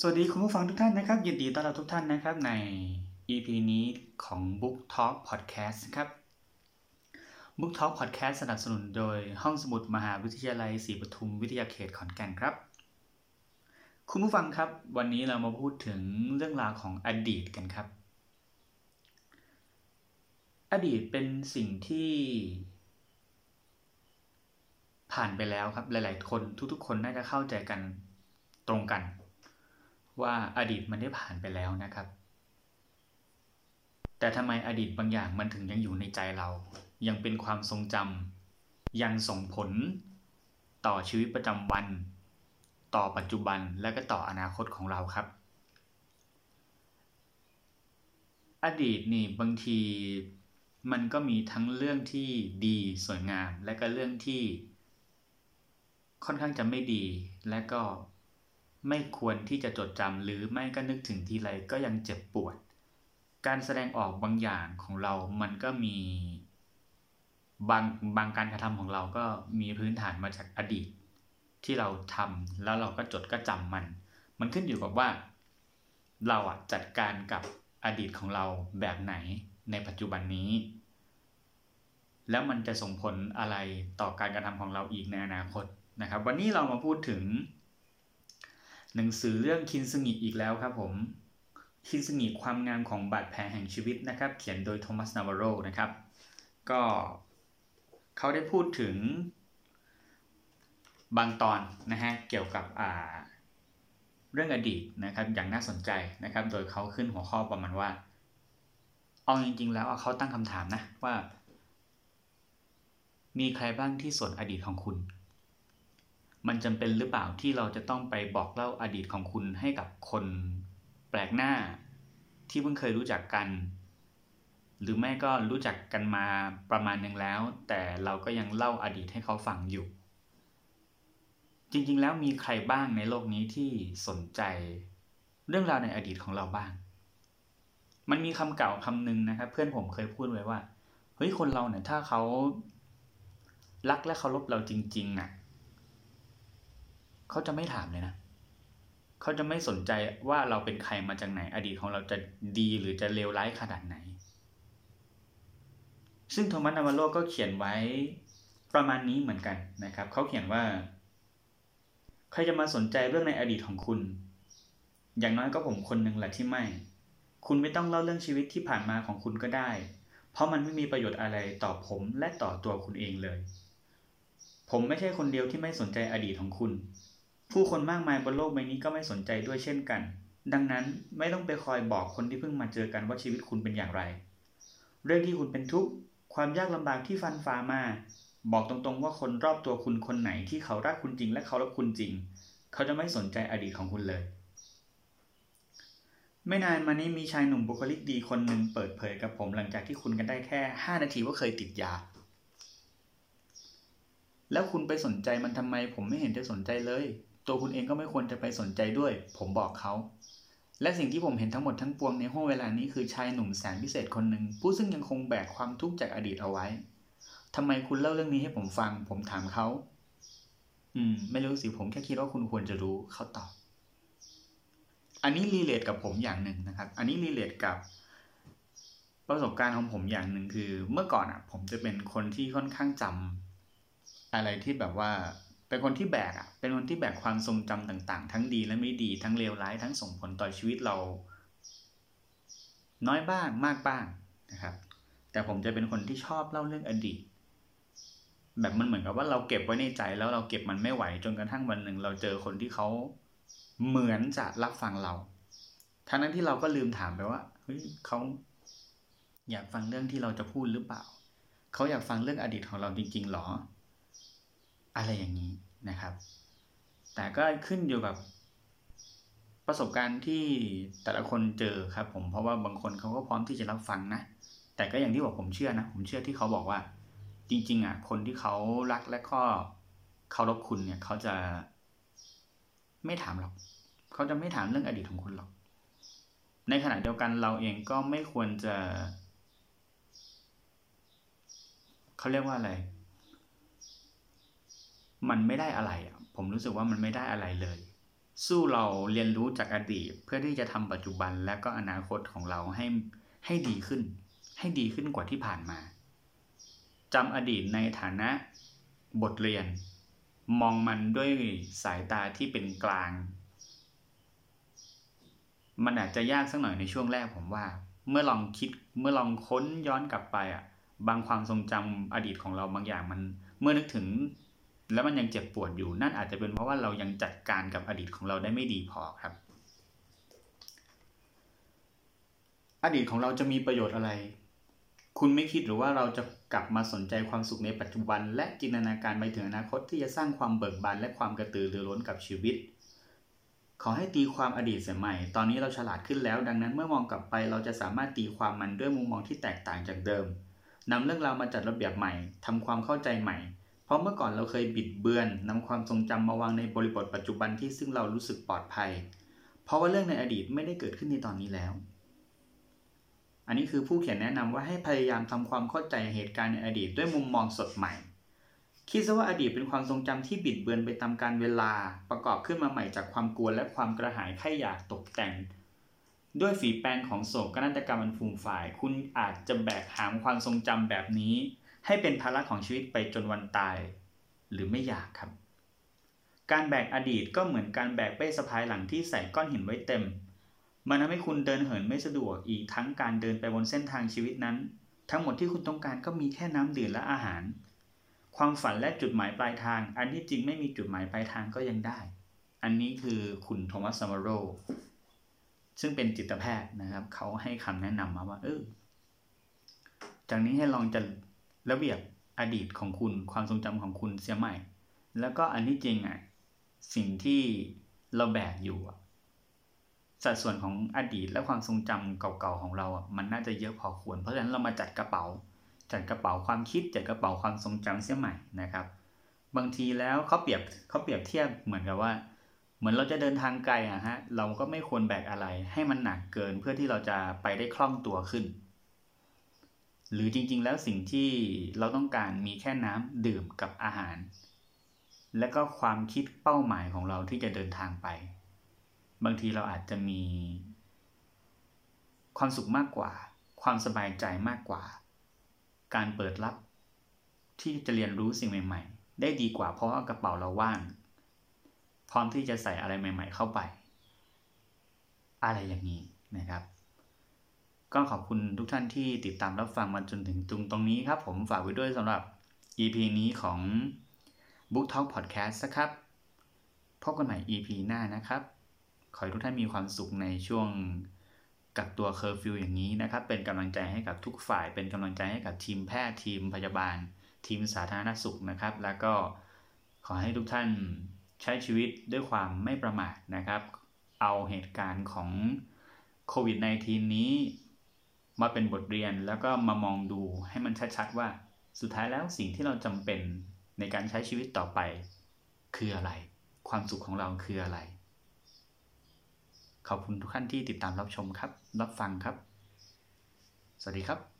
สวัสดีคุณผู้ฟังทุกท่านนะครับ ยินดีต้อนรับทุกท่านนะครับใน EP นี้ของ Book Talk Podcast นะครับ Book Talk Podcast สนับสนุนโดยห้องสมุดมหาวิทยาลัยศรีปทุมวิทยาเขตขอนแก่นครับ คุณผู้ฟังครับ วันนี้เรามาพูดถึงเรื่องราวของอดีตกันครับ อดีตเป็นสิ่งที่ผ่านไปแล้วครับ หลาย ๆ คนทุกๆ คนน่าจะเข้าใจกันตรงกัน ว่าอดีตมันได้ผ่านไปแล้วนะครับ แต่ทำไมอดีตบางอย่างมันถึงยังอยู่ในใจเรา ยังเป็นความทรงจำยังส่งผล ต่อชีวิตประจำวัน ต่อปัจจุบันและก็ต่ออนาคตของเราครับ อดีตนี่บางทีมันก็มีทั้งเรื่องที่ดีสวยงาม และก็เรื่องที่ ค่อนข้างจะไม่ดีและก็ ไม่ควรที่จะจดจำหรือไม่ก็นึกถึงทีไรก็ยังเจ็บปวด การแสดงออกบางอย่างของเรามันก็มี บางบางการกระทำของเราก็มีพื้นฐานมาจากอดีต ที่เราทำแล้วเราก็จดก็จำมัน มันขึ้นอยู่กับว่า เราอะจัดการกับอดีตของเราแบบไหนในปัจจุบันนี้ แล้วมันจะส่งผลอะไรต่อการกระทำของเราอีกในอนาคตนะครับ วันนี้เรามาพูดถึง หนังสือเรื่องคินสงิอีกแล้วครับผมคินสงิความงามของบาดแผลแห่งชีวิตนะครับ เขียนโดยโทมัสนาวโรนะครับ ก็เขาได้พูดถึงบางตอนนะฮะเกี่ยวกับอ่าเรื่องอดีตนะครับอย่างน่าสนใจนะครับ โดยเขาขึ้นหัวข้อประมาณว่าเอาจริงๆแล้วเขาตั้งคำถามนะว่า มีใครบ้างที่สนอดีตของคุณ มันจำเป็นหรือเปล่าที่เราจะต้องไปบอกเล่าอดีตของคุณให้กับคนแปลกหน้า ที่เพิ่งเคยรู้จักกัน หรือแม่ก็รู้จักกันมาประมาณหนึ่งแล้ว แต่เราก็ยังเล่าอดีตให้เขาฟังอยู่ จริงๆ แล้วมีใครบ้างในโลกนี้ที่สนใจ เรื่องราวในอดีตของเราบ้าง มันมีคำเก่าคำหนึ่งนะครับ เพื่อนผมเคยพูดไว้ว่าเฮ้ยคนเราเนี่ยถ้าเขารักและเคารพเราจริง ๆอะ เขาจะไม่ถามเลยนะเขาจะไม่สนใจว่าเราเป็นใครมาจากไหน อดีตของเราจะดีหรือจะเลวร้ายขนาดไหน ซึ่งโทมัสนาวาโลก็เขียนไว้ประมาณนี้เหมือนกันนะครับ เขาเขียนว่า ใครจะมาสนใจเรื่องในอดีตของคุณ อย่างน้อยก็ผมคนหนึ่งแหละที่ไม่ คุณไม่ต้องเล่าเรื่องชีวิตที่ผ่านมาของคุณก็ได้ เพราะมันไม่มีประโยชน์อะไรต่อผมและต่อตัวคุณเองเลย ผมไม่ใช่คนเดียวที่ไม่สนใจอดีตของคุณ ผู้คนมากมายบนโลกใบนี้ก็ไม่สนใจด้วยเช่นกัน ดังนั้นไม่ต้องไปคอยบอกคนที่เพิ่งมาเจอกันว่าชีวิตคุณเป็นอย่างไร เรื่องที่คุณเป็นทุกข์ความยากลำบากที่ฟันฝ่ามา บอกตรงๆว่าคนรอบตัวคุณคนไหนที่เขารักคุณจริงและเขารักคุณจริง เขาจะไม่สนใจอดีตของคุณเลย ไม่นานมานี้มีชายหนุ่มบุคลิกดีคนหนึ่งเปิดเผยกับผมหลังจากที่คุณกันได้แค่ 5 นาทีว่าเคยติดยา แล้วคุณไปสนใจมันทำไมผมไม่เห็นจะสนใจเลย ตัวคุณเองก็ไม่ควรจะไปสนใจด้วย ผมบอกเขา และสิ่งที่ผมเห็นทั้งหมดทั้งปวงในห้วงเวลานี้คือชายหนุ่มแสนพิเศษคนหนึ่งผู้ซึ่งยังคงแบกความทุกข์จากอดีตเอาไว้ทำไมคุณเล่าเรื่องนี้ให้ผมฟัง ผมถามเขา อืม ไม่รู้สิ ผมแค่คิดว่าคุณควรจะรู้ เขาตอบ อันนี้รีเลทกับผมอย่างหนึ่งนะครับ อันนี้รีเลทกับ ประสบการณ์ของผมอย่างหนึ่งคือ เมื่อก่อนอะ ผมจะเป็นคนที่ค่อนข้างจำอะไรที่แบบว่า เป็นคนที่แบกอะเป็นคนที่แบกความทรงจำต่าง ๆ ทั้งดีและไม่ดีทั้งเลวร้ายทั้งส่งผลต่อชีวิตเรา น้อยบ้างมากบ้างนะครับ แต่ผมจะเป็นคนที่ชอบเล่าเรื่องอดีต แบบมันเหมือนกับว่าเราเก็บไว้ในใจแล้วเราเก็บมันไม่ไหวจนกระทั่งวันหนึ่ง เราเจอคนที่เขาเหมือนจะรับฟังเรา ทั้งนั้นที่เราก็ลืมถามไปว่าเฮ้ยเขาอยากฟังเรื่องที่เราจะพูดหรือเปล่า เขาอยากฟังเรื่องอดีตของเราจริงๆหรอ อะไรอย่างนี้นะครับ แต่ก็ขึ้นอยู่กับประสบการณ์ที่แต่ละคนเจอครับผมเพราะว่าบางคนเขาก็พร้อมที่จะรับฟังนะ แต่ก็อย่างที่บอกผมเชื่อนะ ผมเชื่อที่เขาบอกว่า จริง ๆอะคนที่เขารักและก็เคารพคุณเนี่ยเขาจะไม่ถามหรอกเขาจะไม่ถามเรื่องอดีตของคุณหรอก ในขณะเดียวกันเราเองก็ไม่ควรจะ เขาเรียกว่าอะไร มันไม่ได้อะไรอะผมรู้สึกว่ามันไม่ได้อะไรเลย สู้เราเรียนรู้จากอดีตเพื่อที่จะทำปัจจุบันและก็อนาคตของเราให้ให้ดีขึ้น ให้ดีขึ้นกว่าที่ผ่านมาจำอดีตในฐานะบทเรียน มองมันด้วยสายตาที่เป็นกลาง มันอาจจะยากสักหน่อยในช่วงแรกผมว่า เมื่อลองคิดเมื่อลองค้นย้อนกลับไปอะบางความทรงจำอดีตของเราบางอย่างมัน เมื่อนึกถึง แล้วมันยังเจ็บปวดอยู่ นั่นอาจจะเป็นเพราะว่าเรายังจัดการกับอดีตของเราได้ไม่ดีพอครับ อดีตของเราจะมีประโยชน์อะไร คุณไม่คิดหรือว่าเราจะกลับมาสนใจความสุขในปัจจุบัน และจินตนาการไปถึงอนาคตที่จะสร้างความเบิกบานและความกระตือรือร้นกับชีวิต ขอให้ตีความอดีตเสียใหม่ ตอนนี้เราฉลาดขึ้นแล้ว ดังนั้นเมื่อมองกลับไปเราจะสามารถตีความมันด้วยมุมมองที่แตกต่างจากเดิมนำเรื่องราวมาจัดระเบียบใหม่ทำความเข้าใจใหม่ เพราะเมื่อก่อนเราเคยบิดเบือนนำความทรงจำมาวางในบริบทปัจจุบันที่ซึ่งเรารู้สึกปลอดภัย เพราะว่าเรื่องในอดีตไม่ได้เกิดขึ้นในตอนนี้แล้ว อันนี้คือผู้เขียนแนะนำว่าให้พยายามทำความเข้าใจเหตุการณ์ในอดีตด้วยมุมมองสดใหม่ คิดซะว่าอดีตเป็นความทรงจำที่บิดเบือนไปตามการเวลา ประกอบขึ้นมาใหม่จากความกลัวและความกระหายแค่อยากตกแต่งด้วยฝีแปรงของโศกนาฏกรรมอันฟูมฝ่าย คุณอาจจะแบกหามความทรงจำแบบนี้ ให้เป็นภาระของชีวิตไปจนวันตาย หรือไม่อยากครับ การแบกอดีตก็เหมือนการแบกเป้สะพายหลังที่ใส่ก้อนหินไว้เต็ม มันทำให้คุณเดินเหินไม่สะดวกอีกทั้งการเดินไปบนเส้นทางชีวิตนั้น ทั้งหมดที่คุณต้องการก็มีแค่น้ำดื่มและอาหาร ความฝันและจุดหมายปลายทาง อันที่จริงไม่มีจุดหมายปลายทางก็ยังได้ อันนี้คือคุณโทมัสซามโรซึ่งเป็นจิตแพทย์นะครับ เขาให้คำแนะนำมาว่า เออจากนี้ให้ลองจะ ระเบียบอดีตของคุณความทรงจำของคุณเสียใหม่ แล้วก็อันที่จริงอะสิ่งที่เราแบกอยู่สัดส่วนของอดีตและความทรงจำเก่าๆของเราอะมันน่าจะเยอะพอควร เพราะฉะนั้นเรามาจัดกระเป๋า จัดกระเป๋าความคิดจัดกระเป๋าความทรงจำเสียใหม่นะครับ บางทีแล้วเขาเปรียบเขาเปรียบเทียบเหมือนกับว่า เหมือนเราจะเดินทางไกลอะฮะเราก็ไม่ควรแบกอะไรให้มันหนักเกินเพื่อที่เราจะไปได้คล่องตัวขึ้น หรือจริงๆ แล้วสิ่งที่เราต้องการมีแค่น้ำดื่มกับอาหาร และก็ความคิดเป้าหมายของเราที่จะเดินทางไป บางทีเราอาจจะมี ความสุขมากกว่า ความสบายใจมากกว่า การเปิดรับ ที่จะเรียนรู้สิ่งใหม่ๆ ได้ดีกว่าเพราะากระเป๋าเราว่าง พร้อมที่จะใส่อะไรใหม่ ๆ เข้าไป อะไรอย่างนี้นะครับ ก็ขอบคุณทุกท่านที่ติดตามรับฟังมาจนถึงตรงตรงนี้ครับผมฝากไว้ด้วยสำหรับ EP นี้ของ Book Talk Podcast นะครับพบกันใหม่ EP หน้านะครับ ขอให้ทุกท่านมีความสุขในช่วงกักตัวเคอร์ฟิวอย่างนี้นะครับ เป็นกำลังใจให้กับทุกฝ่าย เป็นกำลังใจให้กับทีมแพทย์ทีมพยาบาล ทีมสาธารณสุขนะครับ แล้วก็ขอให้ทุกท่านใช้ชีวิตด้วยความไม่ประมาทนะครับ เอาเหตุการณ์ของโควิด -19 นี้ มาเป็นบทเรียนแล้วก็มามองดูให้มันชัดๆว่าสุดท้ายแล้วสิ่งที่เราจำเป็นในการใช้ชีวิตต่อไป คืออะไร ความสุขของเราคืออะไร ขอบคุณทุกท่านที่ติดตามรับชมครับ รับฟังครับ สวัสดีครับ